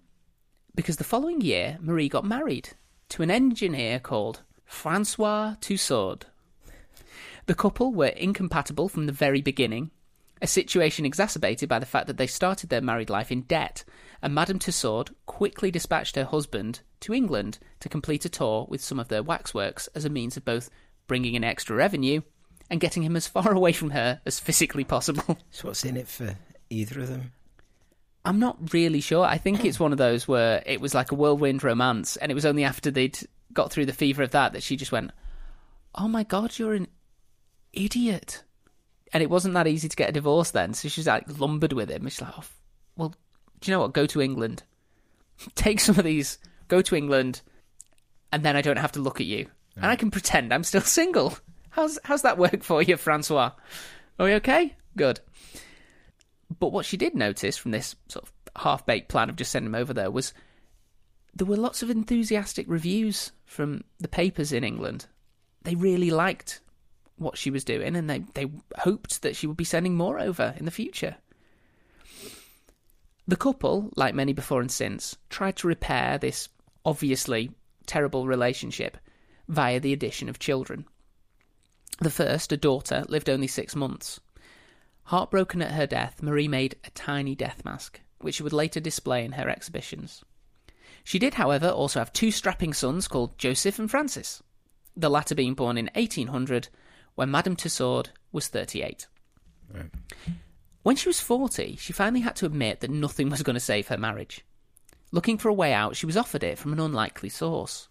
Because the following year, Marie got married to an engineer called Francois Tussaud. The couple were incompatible from the very beginning, a situation exacerbated by the fact that they started their married life in debt, and Madame Tussaud quickly dispatched her husband to England to complete a tour with some of their waxworks as a means of both bringing in extra revenue and getting him as far away from her as physically possible. So what's in it for either of them? I'm not really sure. I think it's one of those where it was like a whirlwind romance, and it was only after they'd got through the fever of that that she just went, "Oh my god, you're an idiot!" And it wasn't that easy to get a divorce then, so she's like lumbered with him. She's like, oh, "Well, do you know what? Go to England, take some of these, go to England, and then I don't have to look at you, and I can pretend I'm still single. How's how's that work for you, Francois? Are we okay? Good." But what she did notice from this sort of half baked plan of just sending him over there was there were lots of enthusiastic reviews from the papers in England. They really liked what she was doing and they, they hoped that she would be sending more over in the future. The couple, like many before and since, tried to repair this obviously terrible relationship via the addition of children. The first, a daughter, lived only six months. Heartbroken at her death, Marie made a tiny death mask, which she would later display in her exhibitions. She did, however, also have two strapping sons called Joseph and Francis, the latter being born in 1800 when Madame Tussaud was 38. Right. When she was 40, she finally had to admit that nothing was going to save her marriage. Looking for a way out, she was offered it from an unlikely source.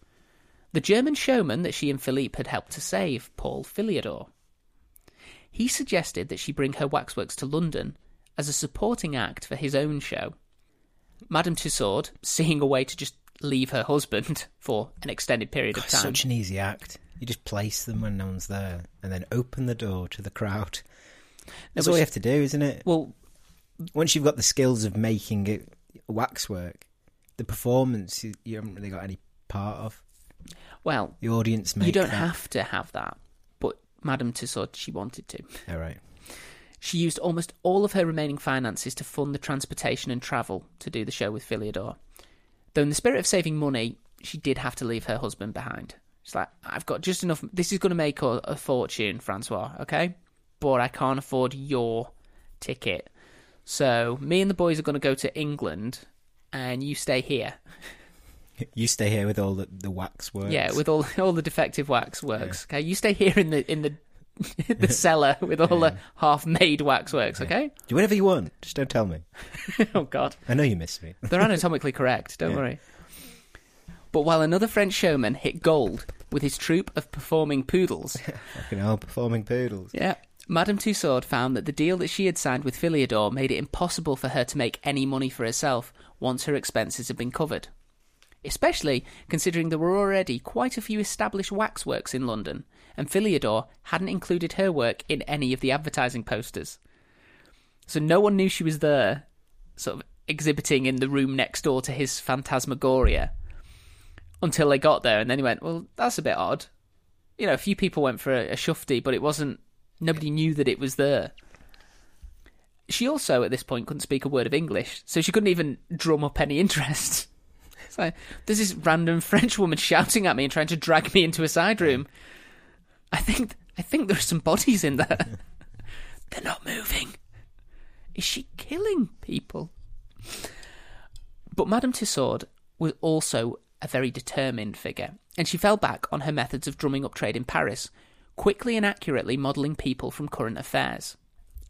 The German showman that she and Philippe had helped to save, Paul Philidor. He suggested that she bring her waxworks to London as a supporting act for his own show. Madame Tussaud, seeing a way to just leave her husband for an extended period of time. such an easy act. You just place them when no one's there, and then open the door to the crowd. That's but all you have to do, isn't it? Well, Once you've got the skills of making it waxwork, the performance you, you haven't really got any part of. Well, The audience you don't that. have to have that, but Madame Tussaud, she wanted to. All right. She used almost all of her remaining finances to fund the transportation and travel to do the show with Philidor. Though, in the spirit of saving money, she did have to leave her husband behind. She's like, I've got just enough. This is going to make a, a fortune, Francois, okay? But I can't afford your ticket. So, me and the boys are going to go to England, and you stay here. You stay here with all the, the waxwork. Yeah, with all all the defective wax works. Okay, you stay here in the in the the cellar with all the half-made waxworks. Okay. Do whatever you want. Just don't tell me. oh God. I know you miss me. They're anatomically correct, don't Yeah. worry. But while another French showman hit gold with his troupe of performing poodles, Fucking hell, performing poodles. yeah, Madame Tussaud found that the deal that she had signed with Philidor made it impossible for her to make any money for herself once her expenses had been covered. Especially considering there were already quite a few established waxworks in London, and Philidor hadn't included her work in any of the advertising posters. So no one knew she was there, sort of exhibiting in the room next door to his phantasmagoria until they got there, and then he went, "Well, that's a bit odd." You know, a few people went for a, a shufti, but it wasn't. Nobody knew that it was there. She also, at this point, couldn't speak a word of English, so she couldn't even drum up any interest. There's this random French woman shouting at me and trying to drag me into a side room. I think I think there are some bodies in there. They're not moving. Is she killing people? But Madame Tussaud was also a very determined figure, and she fell back on her methods of drumming up trade in Paris, quickly and accurately modelling people from current affairs.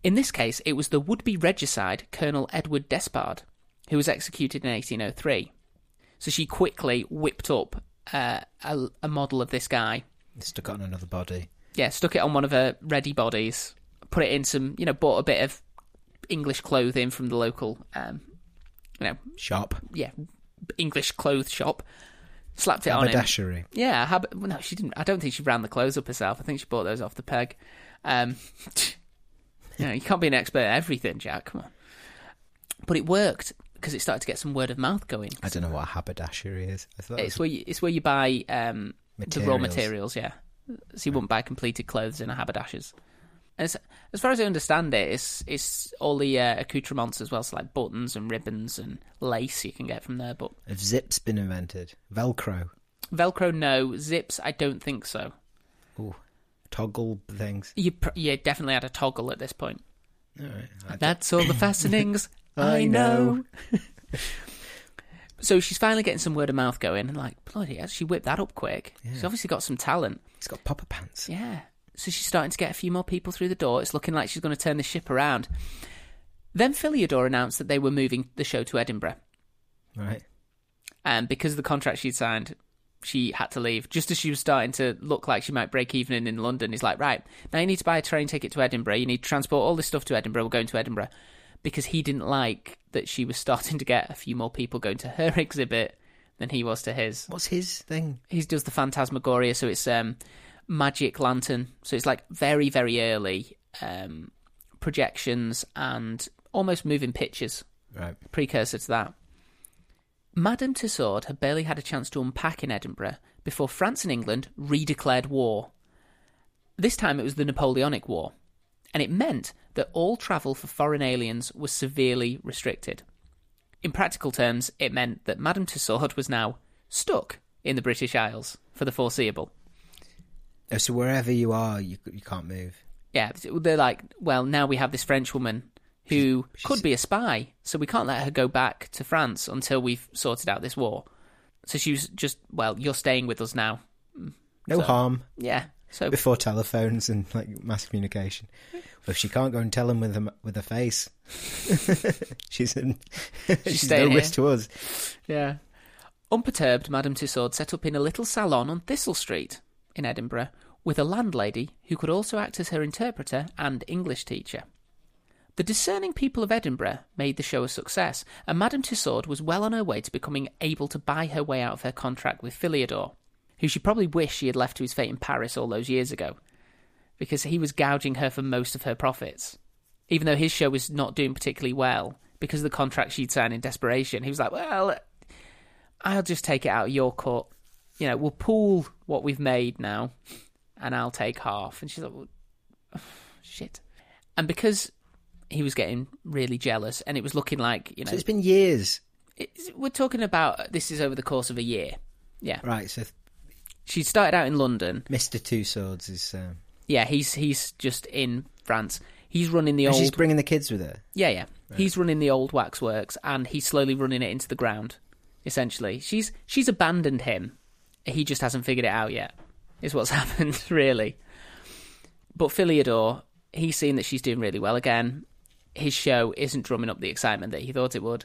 In this case, it was the would be regicide Colonel Edward Despard, who was executed in 1803. So she quickly whipped up uh, a, a model of this guy. Stuck it on another body. Yeah, stuck it on one of her ready bodies, put it in some, you know, bought a bit of English clothing from the local, um, you know, Shop. yeah, English clothes shop. Slapped it on him. Yeah, hab- well, no, she didn't. I don't think she ran the clothes up herself. I think she bought those off the peg. Um, you know, you can't be an expert at everything, Jack. Come on. But it worked because it started to get some word of mouth going. I don't know what a haberdashery is. I thought it It's was where you, it's where you buy um, the raw Materials. Yeah, so you wouldn't buy completed clothes in a haberdasher's. As, as far as I understand it, it's it's all the uh, accoutrements as well, so like buttons and ribbons and lace you can get from there. But Have zips been invented? Velcro. Velcro, no. Zips, I don't think so. Ooh. Toggle things. You pr- you definitely had a toggle at this point. All right. That's all the fastenings I I know. know. so she's finally getting some word of mouth going, and like bloody, hell, she whipped that up quick. She's obviously got some talent. She's got popper pants. Yeah. So she's starting to get a few more people through the door. It's looking like she's going to turn the ship around. Then Philidor announced that they were moving the show to Edinburgh. Right. And because of the contract she'd signed, she had to leave. Just as she was starting to look like she might break even in London, he's like, right, now you need to buy a train ticket to Edinburgh. You need to transport all this stuff to Edinburgh. We're going to Edinburgh. Because he didn't like that she was starting to get a few more people going to her exhibit than he was to his. What's his thing? he does the Phantasmagoria, so it's um, magic lantern. So it's like very, very early um, projections and almost moving pictures, Right. precursor to that. Madame Tussaud had barely had a chance to unpack in Edinburgh before France and England redeclared war. This time it was the Napoleonic War, and it meant that all travel for foreign aliens was severely restricted. In practical terms, it meant that Madame Tussaud was now stuck in the British Isles for the foreseeable. Oh, so wherever you are, you you can't move. Yeah, they're like, well, now we have this French woman who She's- could be a spy, so we can't let her go back to France until we've sorted out this war. So she was just, well, you're staying with us now. Mm, no So- harm Yeah. So before telephones and like mass communication. Well, if she can't go and tell him with a with a face, she's in, she's, staying no here. risk to us. Yeah. Unperturbed, Madame Tussaud set up in a little salon on Thistle Street in Edinburgh with a landlady who could also act as her interpreter and English teacher. The discerning people of Edinburgh made the show a success, and Madame Tussaud was well on her way to becoming able to buy her way out of her contract with Philidor, who she probably wished she had left to his fate in Paris all those years ago, because he was gouging her for most of her profits. Even though his show was not doing particularly well, because of the contract she'd signed in desperation, he was like, well, I'll just take it out of your cut. You know, we'll pool what we've made now, and I'll take half. And she's like, well, shit. And because he was getting really jealous, and it was looking like, you know, So it's been years, it's, we're talking about this is over the course of a year. Yeah. right? So She started out in London. Mister Two Swords is. Um, Yeah, he's he's just in France. He's running the and old. she's bringing the kids with her. Yeah, yeah. He's running the old waxworks, and he's slowly running it into the ground. Essentially, she's she's abandoned him. He just hasn't figured it out yet. Is what's happened, really. But Philidor, he's seen that she's doing really well again. His show isn't drumming up the excitement that he thought it would.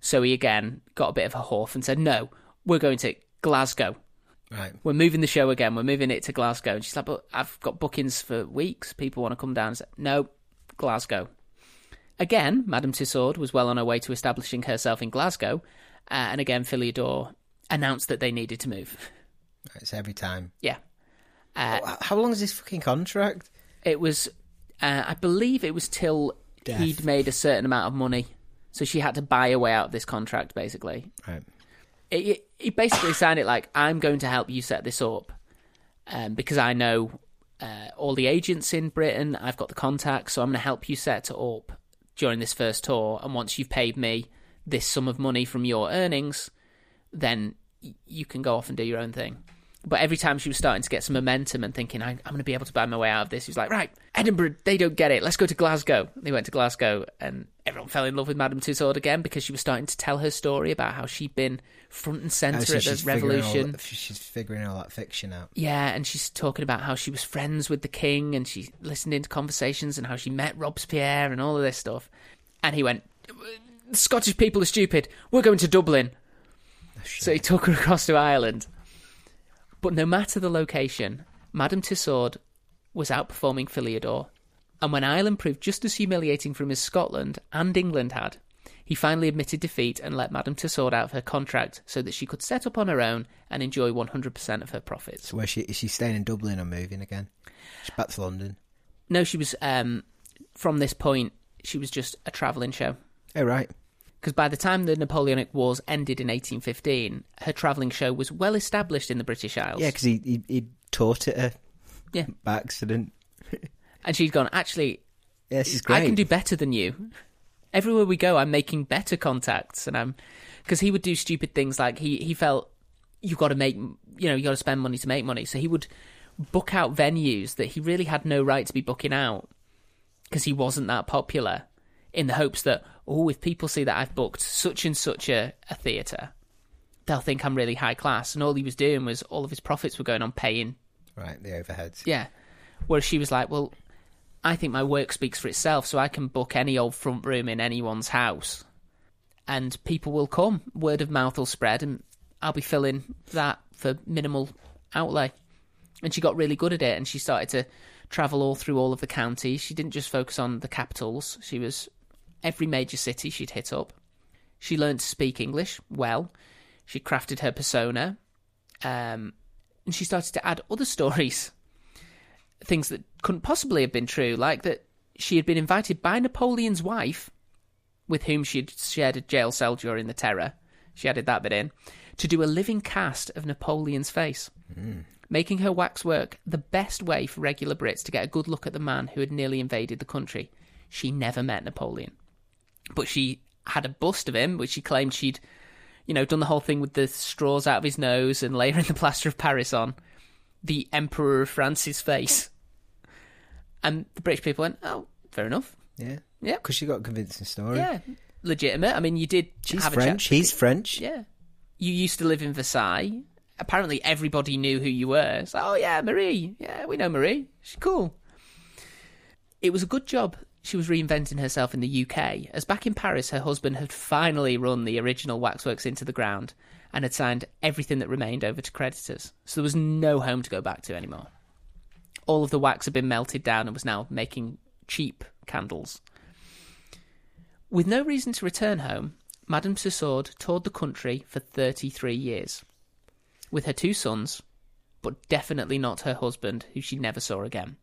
So he again got a bit of a huff and said, "No, we're going to Glasgow. Right. We're moving the show again. We're moving it to Glasgow." And she's like, "But I've got bookings for weeks. People want to come down." "No, Glasgow." Again, Madame Tussaud was well on her way to establishing herself in Glasgow, uh, and again, Philidor announced that they needed to move. It's every time. Yeah, uh, How long is this fucking contract? it was, uh, I believe, it was till Death. he'd made a certain amount of money, so she had to buy a way out of this contract. Basically, Right. It, it, basically sounded like, "I'm going to help you set this up," um, because I know uh, all the agents in Britain. I've got the contacts, so I'm going to help you set it up during this first tour. And once you've paid me this sum of money from your earnings, then you can go off and do your own thing. But every time she was starting to get some momentum and thinking, I, I'm going to be able to buy my way out of this, he was like, right, Edinburgh, they don't get it. Let's go to Glasgow. They went to Glasgow and everyone fell in love with Madame Tussaud again because she was starting to tell her story about how she'd been front and Oh, centre so at the all revolution. she's figuring all that fiction out. Yeah, and she's talking about how she was friends with the king and she listened into conversations and how she met Robespierre and all of this stuff. And he went, Scottish people are stupid. We're going to Dublin. Oh, so he took her across to Ireland. But no matter the location, Madame Tussaud was outperforming Philidor. And when Ireland proved just as humiliating for him as Scotland and England had, he finally admitted defeat and let Madame Tussaud out of her contract so that she could set up on her own and enjoy 100% of her profits. So where she is she staying in Dublin or moving again? She's back to London. No, she was, um, from this point, she was just a travelling show. Oh right. Because by the time the Napoleonic Wars ended in 1815, her travelling show was well established in the British Isles. Yeah, because he, he he taught it her Yeah. by accident. And she'd gone, actually, Yeah, is great. I can do better than you. Everywhere we go, I'm making better contacts, and I'm because he would do stupid things like he he felt you've got to make you know you've got to spend money to make money, so he would book out venues that he really had no right to be booking out because he wasn't that popular. In the hopes that oh, if people see that I've booked such and such a, a theatre, they'll think I'm really high class. And all he was doing was all of his profits were going on paying Right, the overheads. yeah. Whereas she was like, well, I think my work speaks for itself, so I can book any old front room in anyone's house, and people will come. Word of mouth will spread, and I'll be filling that for minimal outlay. And she got really good at it, and she started to travel all through all of the counties. She didn't just focus on the capitals. She was every major city she'd hit up. She learned to speak English well. She crafted her persona, um, and she started to add other stories things that couldn't possibly have been true, like that she had been invited by Napoleon's wife, with whom she had shared a jail cell during the Terror. She added that bit in to do a living cast of Napoleon's face, making her waxwork the best way for regular Brits to get a good look at the man who had nearly invaded the country. She never met Napoleon, but she had a bust of him, which she claimed she'd, you know, done the whole thing with the straws out of his nose and layering the plaster of Paris on the Emperor of France's face. And the British people went, oh, fair enough. Yeah. Yeah. Because she got a convincing story. Yeah, legitimate. I mean, you did She's have French. He's French. Yeah. You used to live in Versailles. Apparently, everybody knew who you were. Like, oh, yeah, Marie. Yeah, we know Marie. She's cool. It was a good job she was reinventing herself in the UK, as back in Paris, her husband had finally run the original waxworks into the ground and had signed everything that remained over to creditors. So there was no home to go back to anymore. All of the wax had been melted down and was now making cheap candles. With no reason to return home, Madame Tussaud toured the country for 33 years with her two sons, but definitely not her husband, who she never saw again.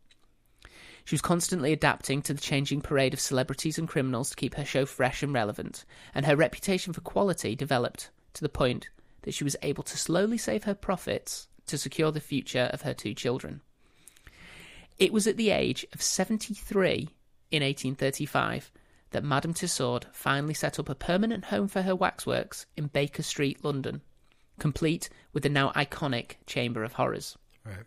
She was constantly adapting to the changing parade of celebrities and criminals to keep her show fresh and relevant, and her reputation for quality developed to the point that she was able to slowly save her profits to secure the future of her two children. It was at the age of 73 in 1835 that Madame Tussaud finally set up a permanent home for her waxworks in Baker Street, London, complete with the now iconic Chamber of Horrors. Right.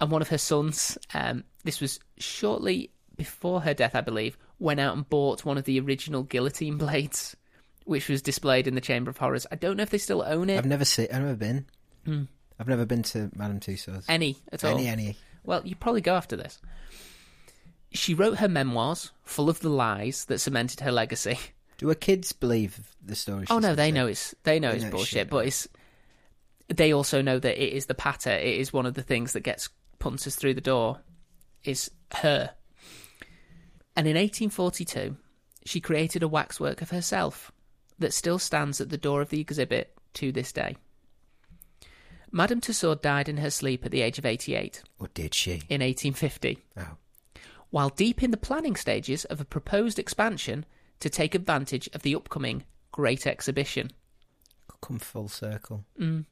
And one of her sons, um, this was shortly before her death, I believe, went out and bought one of the original guillotine blades, which was displayed in the Chamber of Horrors. I don't know if they still own it. I've never seen. I've never been. Hmm. I've never been to Madame Tussauds. any at all. Any, any. Well, you probably go after this. She wrote her memoirs, full of the lies that cemented her legacy. Do her kids believe the story? Oh no, they know it's they know They it's know bullshit, shit, but it's they also know that it is the patter. It is one of the things that gets punters through the door. Is her. And in 1842, she created a waxwork of herself that still stands at the door of the exhibit to this day. Madame Tussaud died in her sleep at the age of 88 Or did she? in 1850 Oh, while deep in the planning stages of a proposed expansion to take advantage of the upcoming Great Exhibition. come full circle. Mm.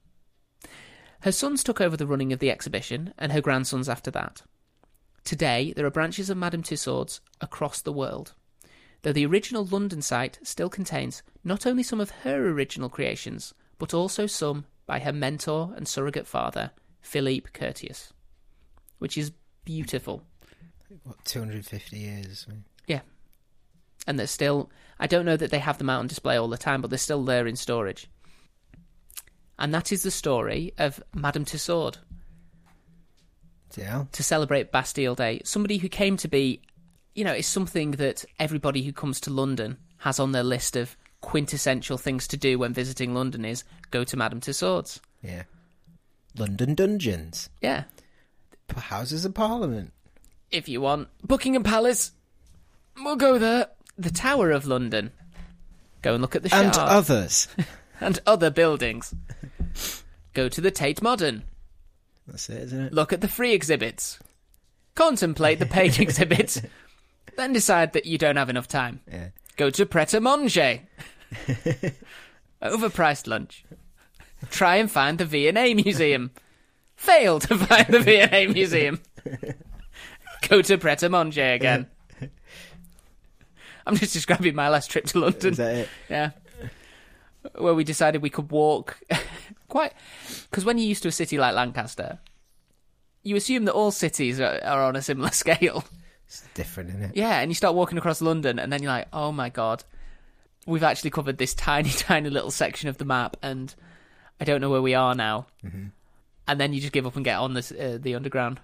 Her sons took over the running of the exhibition, and her grandsons after that. Today, there are branches of Madame Tussauds across the world, though the original London site still contains not only some of her original creations, but also some by her mentor and surrogate father, Philippe Curtius, which is beautiful. What, 250 years? Yeah. and they're still I don't know that they have them out on display all the time, but they're still there in storage. And that is the story of Madame Tussaud Yeah. to celebrate Bastille Day. Somebody who came to be, you know, it's something that everybody who comes to London has on their list of quintessential things to do when visiting London is go to Madame Tussauds. Yeah. London dungeons. Yeah. P- Houses of Parliament. if you want. Buckingham Palace. We'll go there. The Tower of London. Go and look at the And others. and other buildings. Go to the Tate Modern. That's it, isn't it? Look at the free exhibits. Contemplate the paid exhibits. Then decide that you don't have enough time. Yeah. Go to Pret a Manger. Overpriced lunch. Try and find the V&A Museum. Fail to find the V&A Museum. Go to Pret a Manger again. I'm just describing my last trip to London. Is that it? Yeah. Where we decided we could walk quite. Because when you're used to a city like Lancaster, you assume that all cities are, are on a similar scale. It's different, isn't it? Yeah, and you start walking across London, and then you're like, oh my god, we've actually covered this tiny, tiny little section of the map, and I don't know where we are now. And then you just give up and get on this, uh, the underground.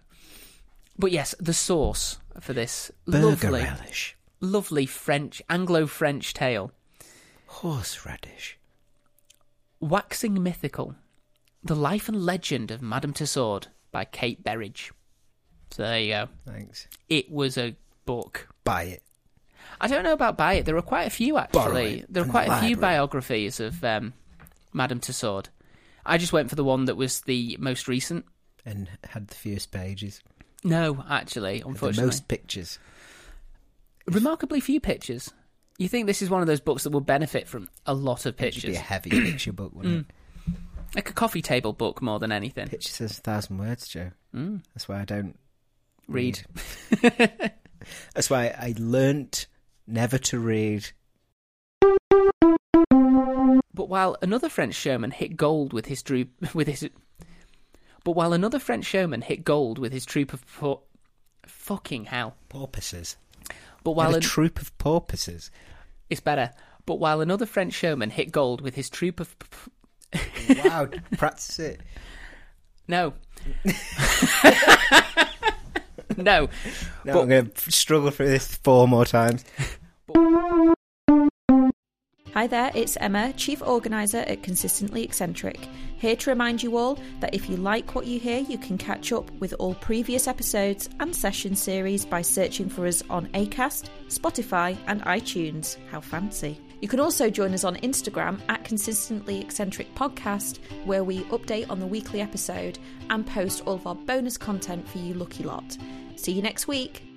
But yes, the source for this Burger lovely, relish. lovely French, Anglo-French tale. Horseradish. Waxing Mythical The Life and Legend of Madame Tussaud by Kate Berridge. So there you go. Thanks. It was a book. Buy it. I don't know about buy it. There are quite a few actually. There are quite a few biographies of um, Madame Tussaud. I just went for the one that was the most recent. And had the fewest pages. No, actually, The unfortunately, most pictures. remarkably few pictures. You think this is one of those books that will benefit from a lot of It should be pictures, a heavy picture book, wouldn't like a coffee table book more than anything. it? Picture says a thousand words, Joe. Mm. That's why I don't Read. That's why I learnt never to read. But while another French showman hit gold with his troop with his but while another French showman hit gold with his troop of por- fucking hell. Porpoises. But While a an- troop of porpoises. it's better. But while another French showman hit gold with his troop of Wow, practice it. no. no. No, But- I'm going to struggle through this four more times. Hi there, it's Emma, Chief Organiser at Consistently Eccentric, here to remind you all that if you like what you hear, you can catch up with all previous episodes and session series by searching for us on ACAST, Spotify, and iTunes. How fancy! You can also join us on Instagram at Consistently Eccentric Podcast, where we update on the weekly episode and post all of our bonus content for you lucky lot. See you next week.